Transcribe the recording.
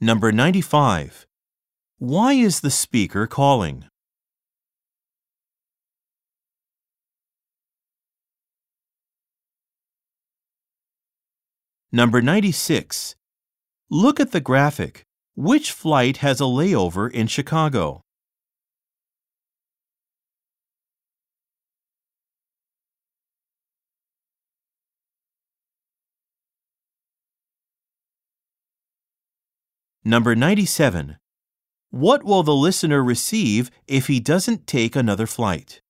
Number 95. Why is the speaker calling? Number 96. Look at the graphic. Which flight has a layover in Chicago? Number 97. What will the listener receive if he doesn't take another flight?